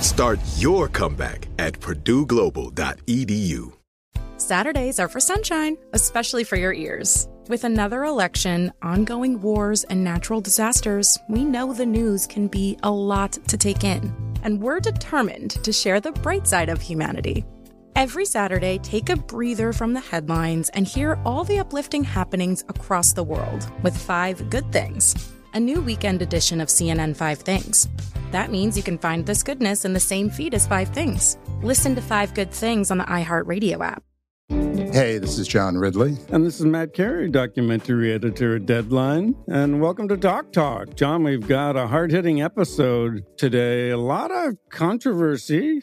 Start your comeback at purdueglobal.edu. Saturdays are for sunshine, especially for your ears. With another election, ongoing wars, and natural disasters, we know the news can be a lot to take in. And we're determined to share the bright side of humanity. Every Saturday, take a breather from the headlines and hear all the uplifting happenings across the world with five good things. A new weekend edition of CNN Five Things. That means you can find this goodness in the same feed as Five Things. Listen to Five Good Things on the iHeartRadio app. Hey, this is John Ridley. And this is Matt Carey, documentary editor at Deadline. And welcome to Doc Talk. John, we've got a hard hitting episode today. A lot of controversy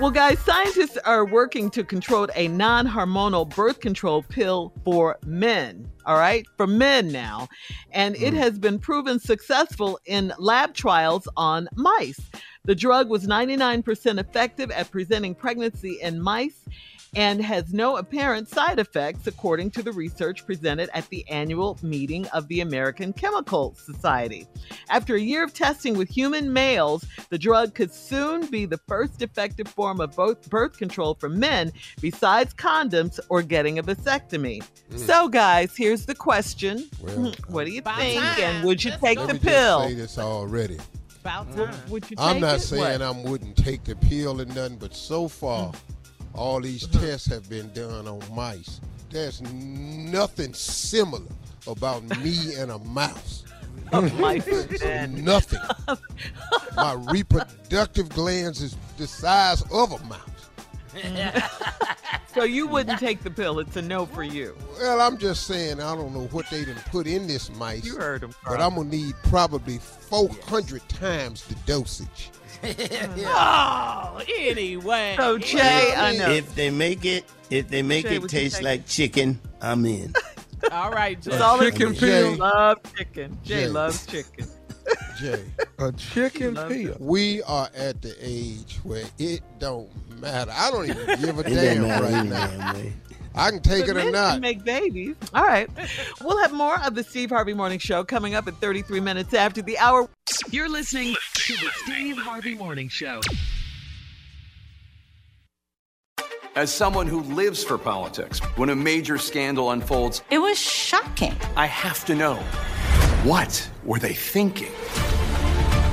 Well, guys, scientists are working to control a non hormonal birth control pill for men. All right, for men now. And it hmm. has been proven successful in lab trials on mice. The drug was 99% effective at preventing pregnancy in mice and has no apparent side effects, according to the research presented at the annual meeting of the American Chemical Society. After a year of testing with human males, the drug could soon be the first effective form of both birth control for men besides condoms or getting a vasectomy. Mm. So, guys, here's the question Well, What do you think? time. And would you take Let the me just pill? say this already. About mm. Would you take I'm not it? saying What? I wouldn't take the pill or nothing, but so far, mm. All these tests have been done on mice. There's nothing similar about me and a mouse. mice and There's men. nothing. My reproductive glands is the size of a mouse. So you wouldn't take the pill. It's a no for you. Well, I'm just saying I don't know what they done put in this mice. You heard him. But I'm gonna need probably 400 times the dosage. oh, anyway. So Jay, I know. If they make it, if they make Jay, it taste take like chicken, I'm in. All right, Jay. Solid Chicken Jay pill. loves chicken. Jay Jay. loves chicken. Jay, A chicken Love pill. we are at the age where it don't matter. I don't even give a damn right any now. I can take But it men or can not. make babies. All right. We'll have more of the Steve Harvey Morning Show coming up at 33 minutes after the hour. You're listening to the Steve Harvey Morning Show. As someone who lives for politics, when a major scandal unfolds, It was shocking. I have to know what were they thinking?